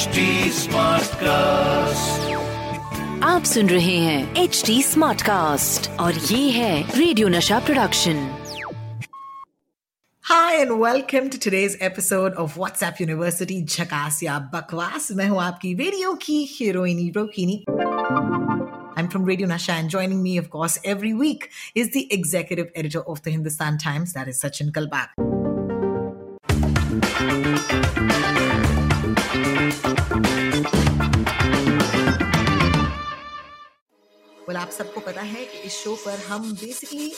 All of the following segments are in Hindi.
HD Smartcast. आप सुन रहे हैं एच डी स्मार्ट कास्ट और ये है radio Nasha production Hi and welcome to today's episode of WhatsApp University झकास या बकवास मैं हूँ आपकी रेडियो की हीरोइनी Rohini I'm from Radio Nasha and joining me, of course, every week is the executive editor of the Hindustan Times, that is Sachin Kalbak. Well, आप सबको पता है कि इस शो पर हम बेसिकली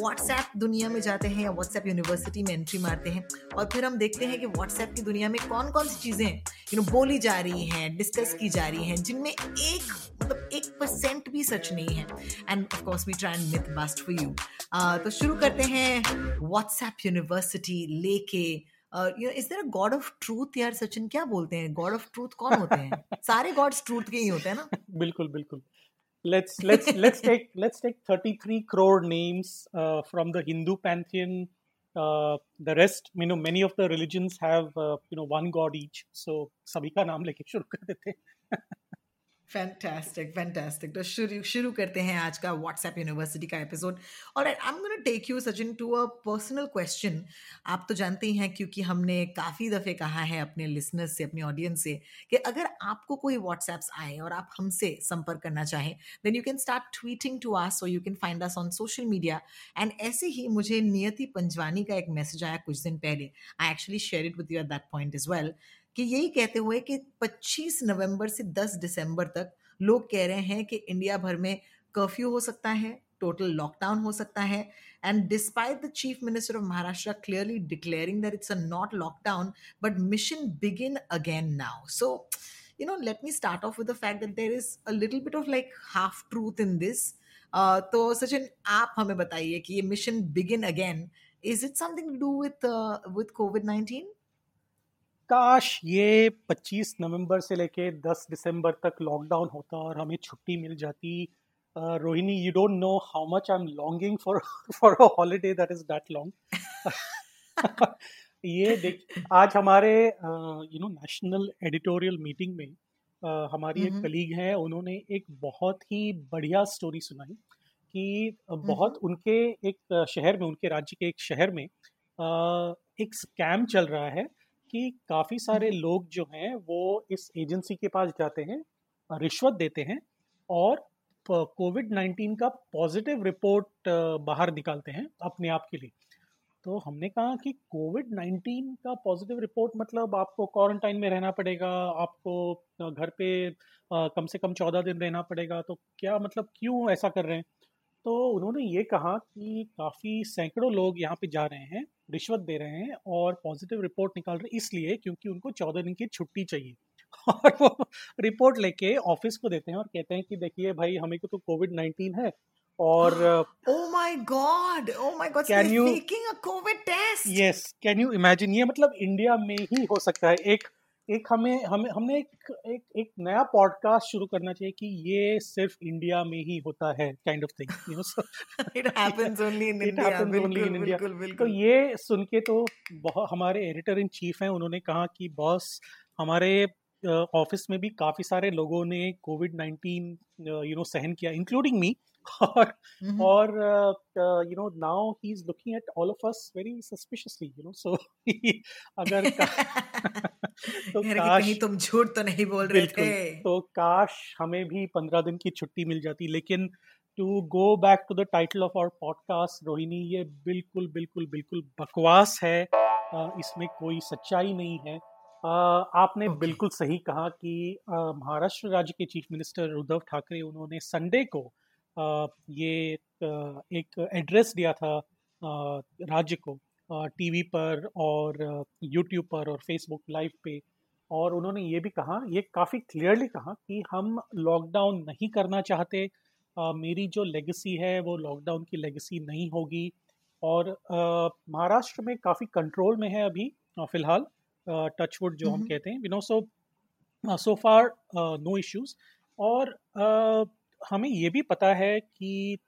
व्हाट्सएप दुनिया में जाते हैं या व्हाट्सएप यूनिवर्सिटी में एंट्री मारते हैं और फिर हम देखते हैं कि व्हाट्सएप की दुनिया में कौन कौन सी चीज़ें यू नो बोली जा रही हैं डिस्कस की जा रही हैं जिनमें एक मतलब एक परसेंट भी सच नहीं है। And of course we try and myth bust for you तो शुरू करते हैं व्हाट्सएप यूनिवर्सिटी लेके। You is there a god of truth यार सचिन क्या बोलते हैं गॉड ऑफ़ ट्रूथ कौन होते हैं सारे गॉड्स ट्रूथ के ही होते हैं ना बिल्कुल बिल्कुल let's let's let's take let's take 33 crore names uh, from the hindu pantheon uh, the rest you know many of the religions have uh, you know one god each so sabhi ka naam leke shuru kar dete fantastic fantastic तो शुरू शुरू करते हैं आज का व्हाट्सएप यूनिवर्सिटी का एपिसोड और I am gonna take you Sachin to a personal question आप तो जानते ही हैं, क्योंकि हमने काफ़ी दफ़े कहा है अपने लिसनर्स से, अपने ऑडियंस से, कि अगर आपको कोई व्हाट्सएप्स आए और आप हमसे संपर्क करना चाहें then you can start tweeting to us so you can find us on social media and ऐसे ही मुझे नियति पंजवानी का एक मैसेज आया कुछ दिन पहले. I actually share it with you at that point is well कि यही कहते हुए कि 25 नवंबर से 10 दिसंबर तक लोग कह रहे हैं कि इंडिया भर में कर्फ्यू हो सकता है टोटल लॉकडाउन हो सकता है and despite the chief minister of Maharashtra clearly declaring that it's a not lockdown but mission begin again now so you know let me start off with the fact that there a little bit of like half truth in this. Uh, तो सचिन आप हमें बताइए कि ये mission begin again is it something to do with with covid 19 काश ये 25 नवंबर से लेके 10 दिसंबर तक लॉकडाउन होता और हमें छुट्टी मिल जाती। Rohini you don't know how much I am longing for for a holiday that is that long ये देख आज हमारे you know national editorial meeting में uh, हमारी mm-hmm. एक कलीग है उन्होंने एक बहुत ही बढ़िया स्टोरी सुनाई कि बहुत उनके एक शहर में उनके राज्य के एक शहर में uh, एक स्कैम चल रहा है। कि काफ़ी सारे लोग जो हैं वो इस एजेंसी के पास जाते हैं रिश्वत देते हैं और कोविड नाइन्टीन का पॉजिटिव रिपोर्ट बाहर निकालते हैं अपने आप के लिए। तो हमने कहा कि कोविड नाइन्टीन का पॉजिटिव रिपोर्ट मतलब आपको क्वारंटाइन में रहना पड़ेगा आपको घर पे कम से कम चौदह दिन रहना पड़ेगा तो क्या मतलब क्यों ऐसा कर रहे हैं? तो उन्होंने ये कहा कि काफ़ी सैकड़ों लोग यहाँ पे जा रहे हैं रिश्वत दे रहे हैं और पॉजिटिव रिपोर्ट निकाल रहे हैं इसलिए क्योंकि उनको चौदह दिन की छुट्टी चाहिए। और वो रिपोर्ट लेके ऑफ़िस को देते हैं और कहते हैं कि देखिए भाई हमें को तो कोविड नाइन्टीन है और oh my god! Can so you- faking a covid test? Yes can you imagine ये मतलब इंडिया में ही हो सकता है। एक एक हमें हमें हमने एक एक एक नया पॉडकास्ट शुरू करना चाहिए कि ये सिर्फ़ इंडिया में ही होता है kind of thing you know only in It india happens only बिल्कुल in India. बिल्कुल तो ये सुन के तो बहुत हमारे एडिटर इन चीफ हैं उन्होंने कहा कि बॉस हमारे ऑफ़िस में भी काफ़ी सारे लोगों ने कोविड नाइन्टीन यू नो सहन किया इंक्लूडिंग मी और Mhm. और you know now he is looking at all of us very suspiciously you know so अगर तो काश कहीं तुम झूठ तो नहीं बोल रहे थे। तो काश हमें भी पंद्रह दिन की छुट्टी मिल जाती। लेकिन to go back to the title of our podcast Rohini ये बिल्कुल बिल्कुल बिल्कुल बकवास है। इसमें कोई सच्चाई नहीं है। आपने Okay. बिल्कुल सही कहा कि महाराष्ट्र राज्य के चीफ मिनिस्टर उद्धव ठाकरे उन्होंने संडे को ये एक एड्रेस दिया था राज्य को टीवी पर और यूट्यूब पर और फेसबुक लाइव पे। और उन्होंने ये भी कहा ये काफ़ी क्लियरली कहा कि हम लॉकडाउन नहीं करना चाहते। अ, मेरी जो लेगेसी है वो लॉकडाउन की लेगेसी नहीं होगी। और महाराष्ट्र में काफ़ी कंट्रोल में है अभी फ़िलहाल टचवुड जो हम हम्म। कहते हैं you know so so far no issues और अ, हमें ये भी पता है कि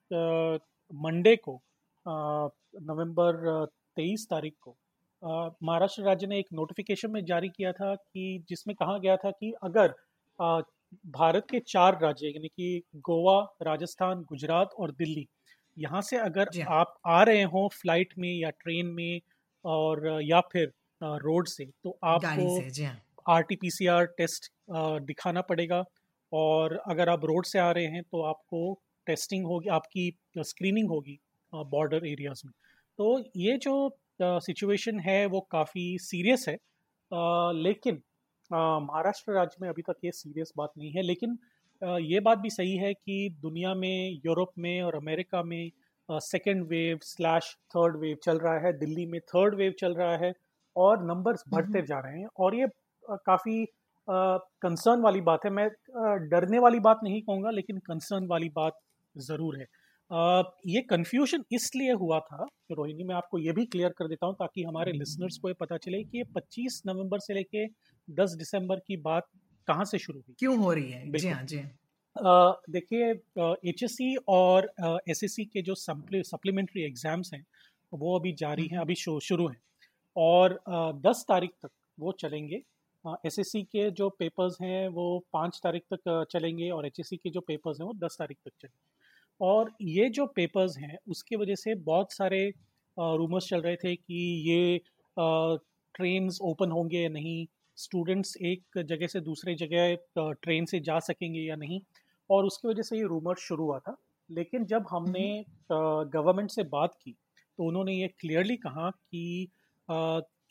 मंडे को नवंबर तेईस तारीख को महाराष्ट्र राज्य ने एक नोटिफिकेशन में जारी किया था कि जिसमें कहा गया था कि अगर अ, भारत के चार राज्य यानी कि गोवा राजस्थान गुजरात और दिल्ली यहाँ से अगर। आप आ रहे हो फ़्लाइट में या ट्रेन में और या फिर रोड से तो आपको R T P C R test दिखाना पड़ेगा और अगर आप रोड से आ रहे हैं तो आपको टेस्टिंग होगी आपकी स्क्रीनिंग होगी बॉर्डर एरियाज़ में तो ये जो सिचुएशन है वो काफ़ी सीरियस है। लेकिन महाराष्ट्र राज्य में अभी तक ये सीरियस बात नहीं है। लेकिन ये बात भी सही है कि दुनिया में यूरोप में और अमेरिका में second wave slash third wave चल रहा है। दिल्ली में थर्ड वेव चल रहा है और नंबर्स बढ़ते जा रहे हैं। और ये काफ़ी कंसर्न वाली बात है। मैं डरने वाली बात नहीं कहूँगा लेकिन कंसर्न वाली बात ज़रूर है। ये कन्फ्यूज़न इसलिए हुआ था रोहिणी मैं आपको ये भी क्लियर कर देता हूँ ताकि हमारे लिसनर्स को ये पता चले कि ये 25 नवंबर से लेके 10 दिसंबर की बात कहाँ से शुरू हुई। क्यों हो रही है? जी हाँ जी हाँ। देखिए एच एस सी और एस एस सी के जो सप्लीमेंट्री एग्ज़ाम्स हैं वो अभी जारी हैं अभी शुरू हैं। और दस तारीख तक वो चलेंगे। एस एस सी के जो पेपर्स हैं वो पाँच तारीख तक चलेंगे और एच एस सी के जो पेपर्स हैं वो दस तारीख तक चलेंगे। और ये जो पेपर्स हैं उसकी वजह से बहुत सारे रूमर्स चल रहे थे कि ये ट्रेन्स ओपन होंगे या नहीं स्टूडेंट्स एक जगह से दूसरे जगह ट्रेन से जा सकेंगे या नहीं और उसकी वजह से ये रूमर शुरू हुआ था। लेकिन जब हमने गवर्नमेंट से बात की तो उन्होंने ये क्लियरली कहा कि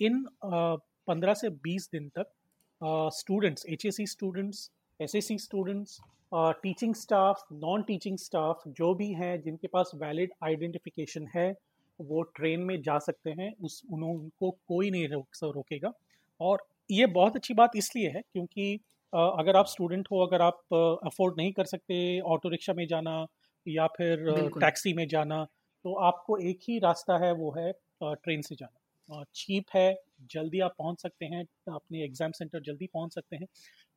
इन पंद्रह से बीस दिन तक students H students S students teaching staff non teaching staff जो भी हैं जिनके पास वैलिड आइडेंटिफिकेशन है वो ट्रेन में जा सकते हैं। उस उनको कोई नहीं रोक रोकेगा। और ये बहुत अच्छी बात इसलिए है क्योंकि अगर आप स्टूडेंट हो अगर आप अफोर्ड नहीं कर सकते ऑटो रिक्शा में जाना या फिर। टैक्सी में जाना तो आपको एक ही रास्ता है वो है ट्रेन से जाना। चीप है, जल्दी आप पहुँच सकते हैं, अपने एग्ज़ाम सेंटर जल्दी पहुँच सकते हैं।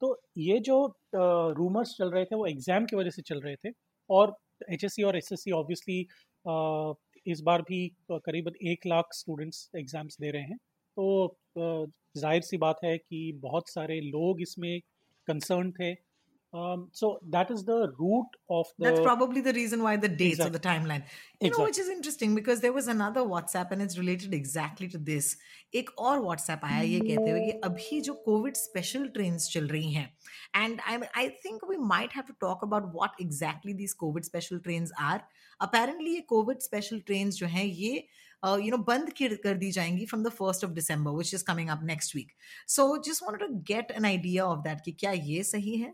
तो ये जो रूमर्स चल रहे थे, वो एग्ज़ाम की वजह से चल रहे थे और HSC और एस एस ऑब्वियसली इस बार भी करीबन एक लाख स्टूडेंट्स एग्ज़ाम्स दे रहे हैं। तो ज़ाहिर सी बात है कि बहुत सारे लोग इसमें कंसर्न थे। So that is the root of That's the probably the reason why the dates or the timeline. You know, Exactly. which is interesting because there was another WhatsApp and it's related exactly to this. एक और WhatsApp आया ये कहते हुए कि अभी जो कोविड स्पेशल ट्रेन्स चल रही हैं and I I think we might have to talk about what exactly these covid special trains are apparently ये कोविड स्पेशल ट्रेन्स जो हैं ये यू नो बंद कर कर दी जाएंगी from the first of December which is coming up next week so just wanted to get an idea of that कि क्या ये सही है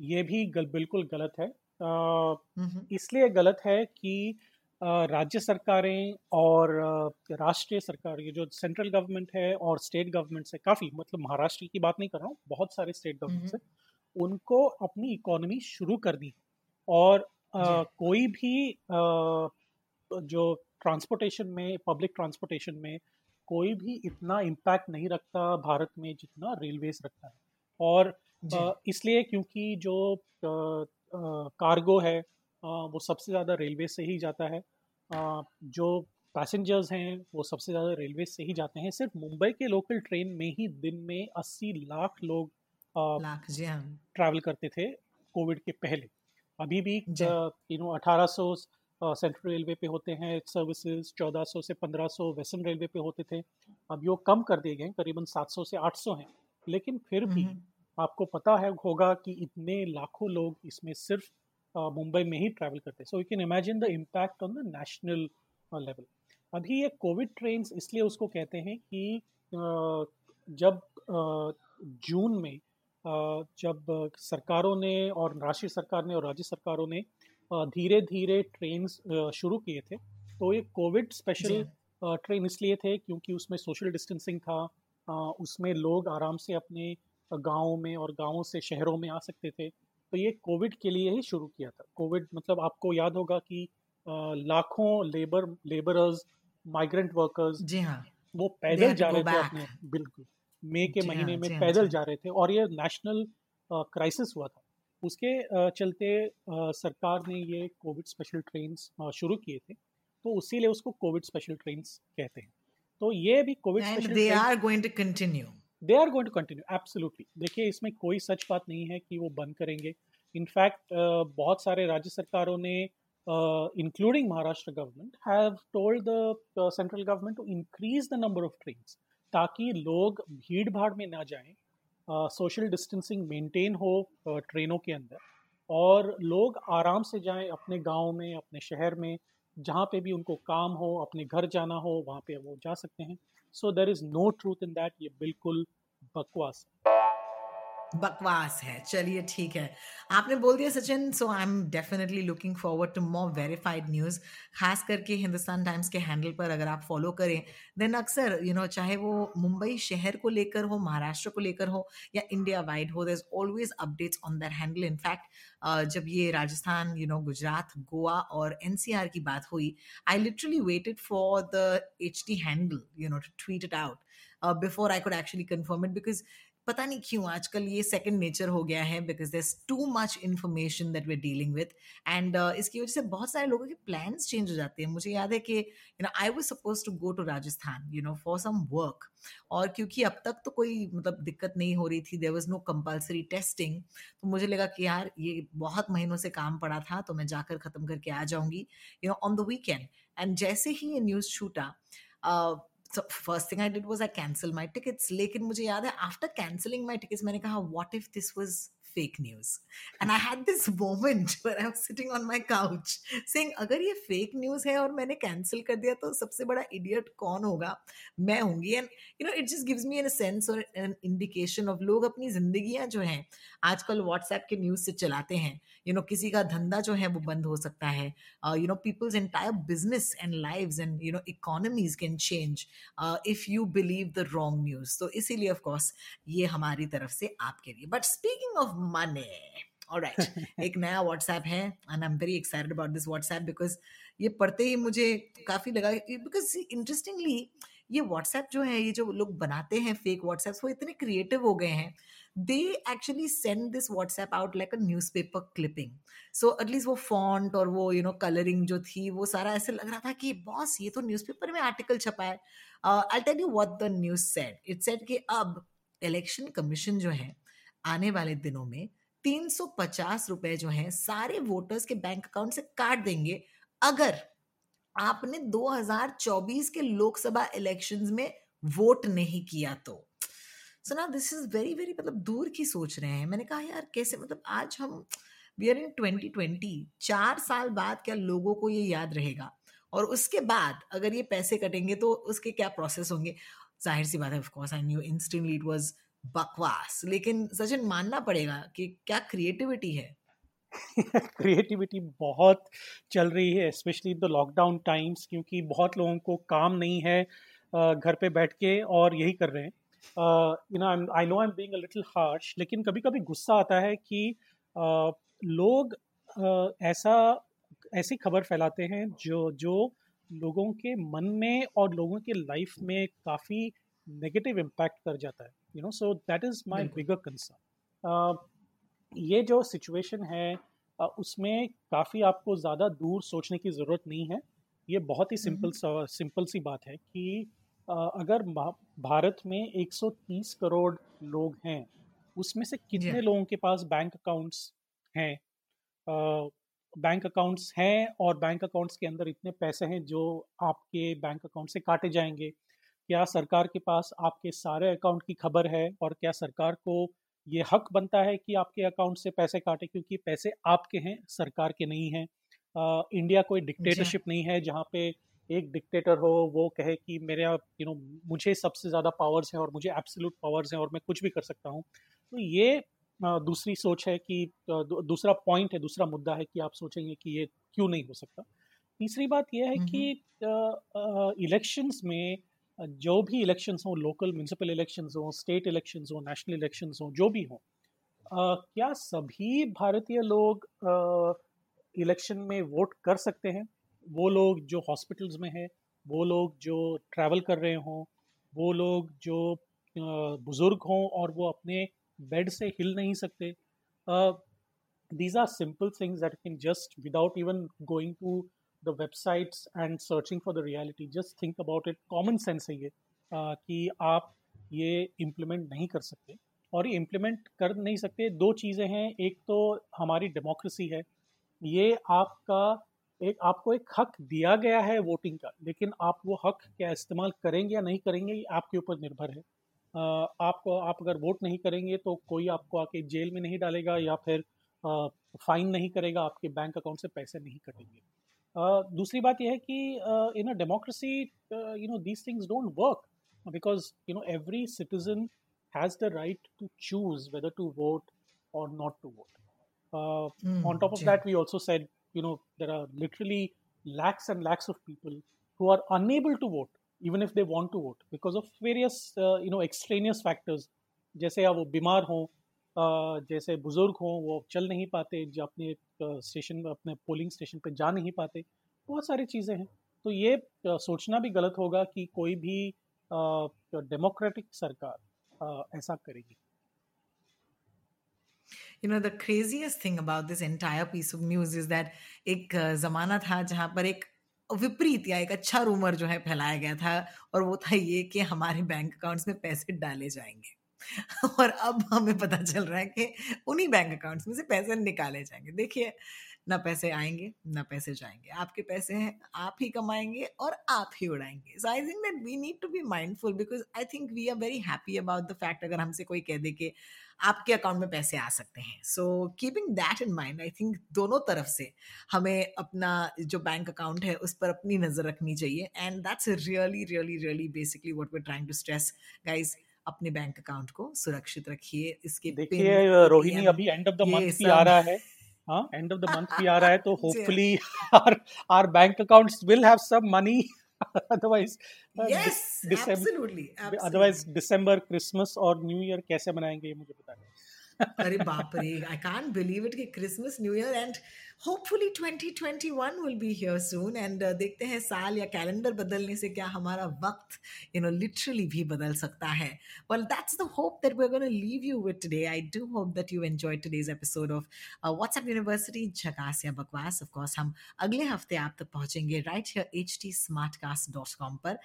ये भी गल, बिल्कुल गलत है। इसलिए गलत है कि राज्य सरकारें और राष्ट्रीय सरकार ये जो सेंट्रल गवर्नमेंट है और स्टेट गवर्नमेंट है काफ़ी मतलब महाराष्ट्र की बात नहीं कर रहा हूँ बहुत सारे स्टेट गवर्नमेंट है उनको अपनी इकोनॉमी शुरू कर दी और जी। कोई भी अ, जो ट्रांसपोर्टेशन में पब्लिक ट्रांसपोर्टेशन में कोई भी इतना इम्पैक्ट नहीं रखता भारत में जितना रेलवेज रखता है। और इसलिए क्योंकि जो कार्गो है वो सबसे ज़्यादा रेलवे से ही जाता है। जो पैसेंजर्स हैं वो सबसे ज़्यादा रेलवे से ही जाते हैं। सिर्फ़ मुंबई के लोकल ट्रेन में ही दिन में 80 लाख लोग लाख हाँ। ट्रैवल करते थे कोविड के पहले। अभी भी। यू नो 1800 सेंट्रल रेलवे पे होते हैं सर्विसेज़ 1400 से 1500 वेस्टर्न रेलवे पे होते थे। अब यो कम कर दिए गए करीबन 700 से 800 हैं। लेकिन फिर भी आपको पता है होगा कि इतने लाखों लोग इसमें सिर्फ़ मुंबई में ही ट्रैवल करते हैं। So you can imagine the impact on the national level अभी ये कोविड ट्रेन इसलिए उसको कहते हैं कि जब जून में जब सरकारों ने और राष्ट्रीय सरकार ने और राज्य सरकारों ने धीरे धीरे ट्रेन्स शुरू किए थे तो ये कोविड स्पेशल ट्रेन इसलिए थे क्योंकि उसमें सोशल डिस्टेंसिंग था उसमें लोग आराम से अपने गाँव में और गाँवों से शहरों में आ सकते थे। तो ये कोविड के लिए ही शुरू किया था। कोविड मतलब आपको याद होगा कि लाखों लेबर लेबरर्स माइग्रेंट वर्कर्स जी हाँ। वो पैदल जा रहे थे अपने बिल्कुल। मई के हाँ, महीने में हाँ, पैदल जा रहे थे और ये नेशनल क्राइसिस हुआ था। उसके चलते सरकार ने ये कोविड स्पेशल ट्रेन्स शुरू किए थे। तो उसीलिए उसको कोविड स्पेशल ट्रेन्स कहते हैं। तो ये भी covid special they are going to continue. They are going to continue absolutely देखिए इसमें कोई सच बात नहीं है कि वो बंद करेंगे। इनफैक्ट uh, बहुत सारे राज्य सरकारों ने including Maharashtra government have told the central government to increase the number of trains ताकि लोग भीड़ भाड़ में ना जाएँ सोशल डिस्टेंसिंग मेंटेन हो uh, ट्रेनों के अंदर और लोग आराम से जाएँ अपने गाँव में अपने शहर में जहाँ पे भी उनको काम हो अपने घर जाना हो वहाँ पे वो जा सकते हैं। So there is no truth in that ये बिल्कुल बकवास है बकवास है। चलिए ठीक है। आपने बोल दिया, Sachin so I am definitely looking forward to more verified news खास करके हिंदुस्तान टाइम्स के हैंडल पर अगर आप फॉलो करें देन अक्सर यू नो चाहे वो मुंबई शहर को लेकर हो, महाराष्ट्र को लेकर हो, या इंडिया वाइड हो there always updates on that handle in fact जब ये राजस्थान यू नो गुजरात, गोवा और एनसीआर की बात हुई I literally waited for the H T handle you know to tweet it out before I could actually confirm it because पता नहीं क्यों आजकल ये सेकंड नेचर हो गया है because there too much information that we dealing with and इसकी वजह से बहुत सारे लोगों के प्लान्स चेंज हो जाते हैं। मुझे याद है कि you know I was suppose to go to Rajasthan you know for some work और क्योंकि अब तक तो कोई मतलब दिक्कत नहीं हो रही थी there was no compulsory testing तो मुझे लगा कि यार, ये बहुत महीनों से काम पड़ा था तो मैं जाकर ख़त्म करके आ जाऊँगी you know on the weekend and जैसे ही ये न्यूज़ छूटा first thing I did was I cancel my tickets लेकिन मुझे याद है आफ्टर कैंसिलिंग माई टिकट्स मैंने कहा what if this was fake news. And I had this moment where I was sitting on my couch saying अगर ये fake news है और मैंने cancel कर दिया तो सबसे बड़ा idiot कौन होगा? मैं होंगी. And you know it just gives me a sense or an indication of लोग अपनी जिंदगियाँ जो हैं आजकल WhatsApp के न्यूज़ से चलाते हैं। यू नो किसी का धंधा जो है वो बंद हो सकता है। You know people's entire business and lives and you know economies can change if you believe the wrong news तो इसीलिए ऑफ़ कोर्स ये हमारी तरफ़ से आपके लिए। But speaking of money alright एक नया व्हाट्सएप है and I am very excited about this WhatsApp because ये पढ़ते ही मुझे काफ़ी लगा बिकॉज़ इंटरेस्टिंगली ये व्हाट्सएप जो है ये जो लोग बनाते हैं फेक व्हाट्सएप वो इतने क्रिएटिव हो गए हैं। They actually send this WhatsApp out like a newspaper clipping so at least वो फॉन्ट और वो यू नो कलरिंग जो थी वो सारा ऐसे लग रहा था कि बॉस ये तो न्यूज़पेपर में आर्टिकल छपा है। I tell you what the news said it said कि अब इलेक्शन कमीशन जो है आने वाले दिनों में 350 रुपए जो है, सारे वोटर्स के बैंक अकाउंट से काट देंगे। अगर आपने 2024 के लोकसभा इलेक्शंस में वोट नहीं किया तो। सो ना दिस इज़ वेरी वेरी मतलब दूर की सोच रहे हैं। मैंने कहा, यार, कैसे? मतलब आज हम वी आर इन 2020 चार साल बाद क्या लोगों को ये याद रहेगा? और उसके बाद अगर ये पैसे कटेंगे तो उसके क्या प्रोसेस होंगे? ज़ाहिर सी बात है of course I knew instantly it was बकवास। लेकिन सचिन मानना पड़ेगा कि क्या क्रिएटिविटी है? क्रिएटिविटी बहुत चल रही है specially in the lockdown times क्योंकि बहुत लोगों को काम नहीं है घर पे बैठ के और यही कर रहे हैं। You know I know I am being a little harsh लेकिन कभी कभी गुस्सा आता है कि uh, लोग uh, ऐसा ऐसी खबर फैलाते हैं जो जो लोगों के मन में और लोगों के लाइफ में काफ़ी नेगेटिव इम्पैक्ट कर जाता है। You know so that is my bigger concern ये जो सिचुएशन है uh, उसमें काफ़ी आपको ज़्यादा दूर सोचने की ज़रूरत नहीं है। ये बहुत ही सिंपल सिंपल सी बात है कि अगर भारत में 130 करोड़ लोग हैं उसमें से कितने लोगों के पास बैंक अकाउंट्स हैं? बैंक अकाउंट्स हैं और बैंक अकाउंट्स के अंदर इतने पैसे हैं जो आपके बैंक अकाउंट से काटे जाएँगे। क्या सरकार के पास आपके सारे अकाउंट की खबर है और क्या सरकार को ये हक बनता है कि आपके अकाउंट से पैसे काटे? क्योंकि पैसे आपके हैं सरकार के नहीं हैं। इंडिया कोई डिक्टेटरशिप नहीं है जहाँ पे एक डिक्टेटर हो वो कहे कि मेरे यू नो मुझे सबसे ज़्यादा पावर्स हैं और मुझे एब्सोल्यूट पावर्स हैं और मैं कुछ भी कर सकता हूँ। तो ये दूसरी सोच है कि दूसरा पॉइंट है दूसरा मुद्दा है कि आप सोचेंगे कि ये क्यों नहीं हो सकता। तीसरी बात यह है कि इलेक्शंस में जो भी इलेक्शंस हों लोकल म्यूनसिपल इलेक्शंस हों स्टेट इलेक्शंस हों नेशनल इलेक्शंस हों, जो भी हों क्या सभी भारतीय लोग इलेक्शन में वोट कर सकते हैं? वो लोग जो हॉस्पिटल्स में हैं, वो लोग जो ट्रैवल कर रहे हों, वो लोग जो बुज़ुर्ग हों और वो अपने बेड से हिल नहीं सकते। These are simple things that can just without even going to the websites and searching for the reality just think about it common sense है ये कि आप ये इम्प्लीमेंट नहीं कर सकते और ये इम्प्लीमेंट कर नहीं सकते, दो चीज़ें हैं। एक तो हमारी डेमोक्रेसी है। ये आपका एक, आपको एक हक दिया गया है वोटिंग का, लेकिन आप वो हक क्या इस्तेमाल करेंगे या नहीं करेंगे, ये आपके ऊपर निर्भर है। आपको, आप अगर वोट नहीं करेंगे तो कोई आपको आके जेल में नहीं डालेगा या फिर फाइन नहीं करेगा, आपके बैंक अकाउंट से पैसे नहीं कटेंगे। दूसरी बात यह है कि in a democracy you know these things don't work because you know every citizen has the right to choose whether to vote और not to vote on top of that we also said you know there are literally lakhs and lakhs of people who are unable to vote even if they want to vote because of various you know extraneous factors जैसे या वो बीमार हों जैसे बुज़ुर्ग हों, वो चल नहीं पाते, जो अपने स्टेशन, अपने पोलिंग स्टेशन पर जा नहीं पाते, बहुत सारी चीज़ें हैं। तो ये सोचना भी गलत होगा कि कोई भी डेमोक्रेटिक सरकार ऐसा करेगी। You know, the craziest thing about this entire piece of news is that एक ज़माना था जहाँ पर एक विपरीत या एक अच्छा रूमर जो है फैलाया गया था और वो था ये कि हमारे बैंक अकाउंट्स में पैसे डाले जाएँगे। और अब हमें पता चल रहा है कि उन्हीं बैंक अकाउंट्स में से पैसे निकाले जाएँगे। देखिए, ना पैसे आएँगे, ना पैसे जाएँगे। आपके पैसे हैं, आप ही कमाएँगे और आप ही उड़ाएँगे। So I think that we need to be mindful because I think we are very happy about the fact अगर हमसे कोई कह दे कि आपके अकाउंट में पैसे आ सकते हैं। So keeping that in mind I think दोनों तरफ़ से हमें अपना जो बैंक अकाउंट है उस पर अपनी नज़र रखनी चाहिए। And that's really really really basically what we trying to stress guys अपने बैंक अकाउंट को सुरक्षित रखिए इसके देखिए रोहिणी अभी एंड ऑफ़ द मंथ भी आ रहा है। हाँ एंड ऑफ़ द मंथ भी आ रहा है तो hopefully our our bank accounts will have some money otherwise uh, yes December, absolutely, absolutely. Otherwise december christmas और न्यू ईयर कैसे मनाएँगे ये मुझे बताना अरे बाप रे आई कांट बिलीव इट कि Christmas new year and hopefully 2021 will be here soon and देखते हैं साल या कैलेंडर बदलने से क्या हमारा वक्त यू नो लिटरली भी बदल सकता है। Well that's the hope that we are gonna leave you with today I do hope that you enjoy today's episode of WhatsApp university झकास या बकवास ऑफ़ कोर्स हम अगले हफ़्ते आप तक पहुँचेंगे right here H T smart cast dot com पर।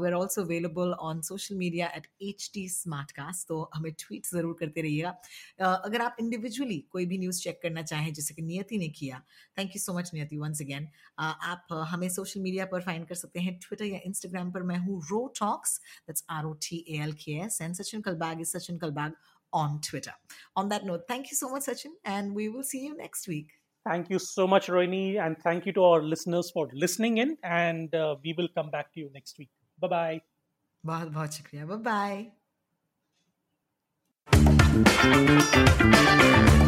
We are also available on social media at H T smart cast तो हमें ट्वीट ज़रूर करते रहिएगा। Uh, अगर आप इंडिविजुअली कोई भी न्यूज़ चेक करना चाहें जैसे कि नियति ने किया thank you so much Niyati once again आप हमें सोशल मीडिया पर फाइंड कर सकते हैं ट्विटर या इंस्टाग्राम पर मैं हूँ Ro talks that's R O T A L K S and Sachin Kalbag is Sachin Kalbag on Twitter. On that note, thank you so much, Sachin, and we will see you next week. Thank you so much, Rohini, and thank you to our listeners for listening in. And uh, we will come back to you next week. Bye bye. बहुत बहुत शुक्रिया Bye bye.